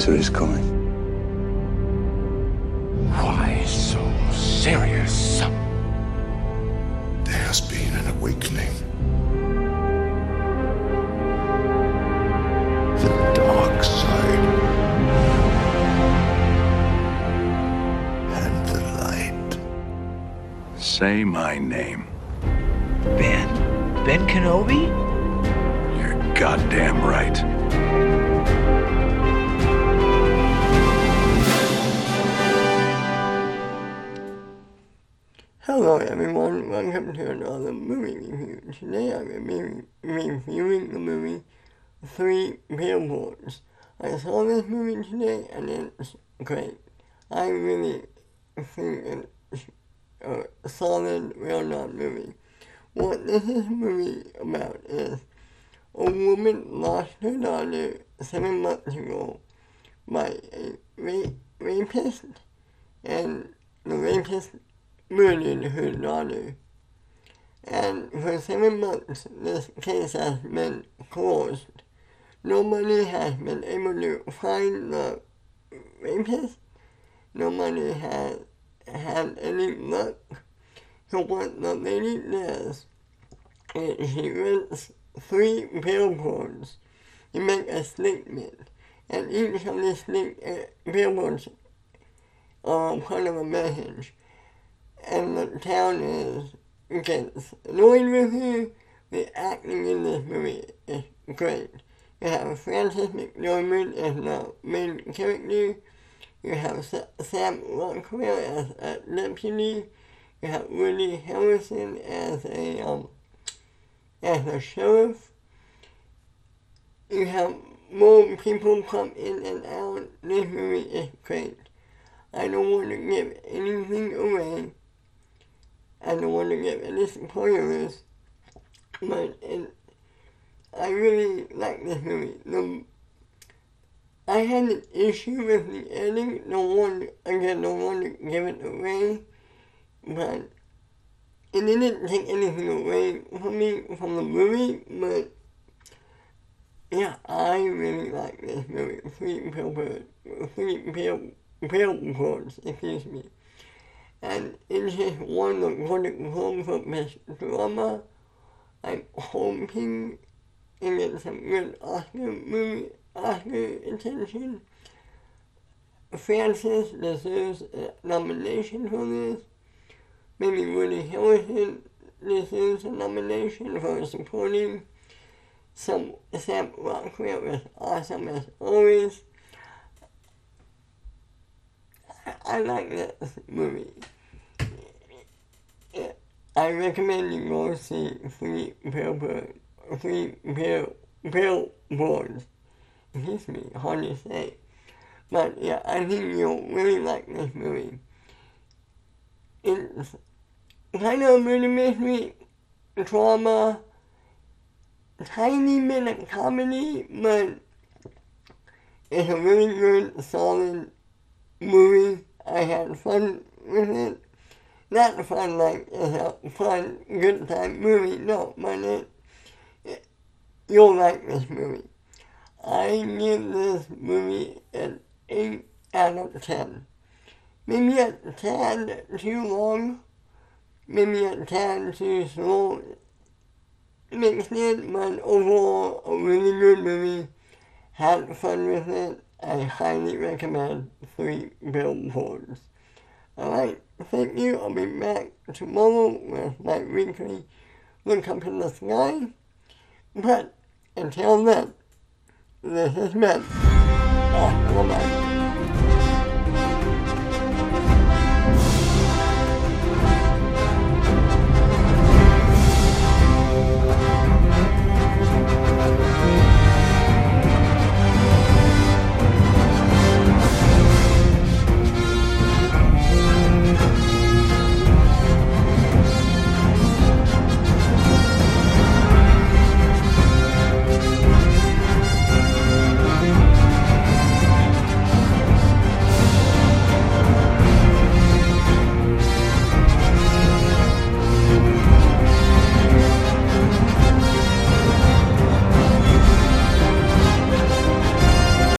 winter is coming. Why so serious? There has been an awakening. The dark side. And the light. Say my name. Ben? Ben Kenobi? You're goddamn right. Hello everyone, welcome to another movie review. Today I will be reviewing the movie Three Billboards. I saw this movie today and it's great. I really think it's a solid, well-done movie. What this is movie about is a woman lost her daughter seven months ago by a rapist and the rapist murdered her daughter. And for seven months, this case has been closed. Nobody has been able to find the rapist. Nobody has had any luck. So what the lady does is she rents three billboards to make a statement. And each of these uh, billboards are part of a message and the town is gets annoyed with her. The acting in this movie is great. You have Frances McDormand as the main character. You have Sam Rockwell as a deputy. You have Woody Harrelson as a um, as a sheriff. You have more people come in and out. This movie is great. I don't want to give anything away I don't want to give any spoilers, but it, I really like this movie. The, I had an issue with the ending. Don't want again. Don't want to give it away, but it didn't take anything away from me from the movie. But yeah, I really like this movie. Three billboards, three bill, billboards. Excuse me and it's just one of Golden Globes for Best Drama. I'm hoping it gets some good Oscar movie, Oscar attention. Frances deserves a nomination for this. Maybe Woody Harrelson deserves a nomination for supporting. Some Sam Rockwell is awesome as always. I like this movie. I recommend you go see Three Billboards. Three bill. Excuse me, hard to say. But yeah, I think you'll really like this movie. It's kind of a murder mystery, drama, tiny bit of comedy, but it's a really good, solid movie. I had fun with it. Not a fun like it's a fun, good time movie, no, it, it, you'll like this movie. I give this movie an 8 out of 10. Maybe a tad too long, maybe a tad too slow mixed in, but overall a really good movie. Had fun with it. I highly recommend Three Billboards. Alright, thank you. I'll be back tomorrow with my weekly Look Up in the Sky. But until then, this has been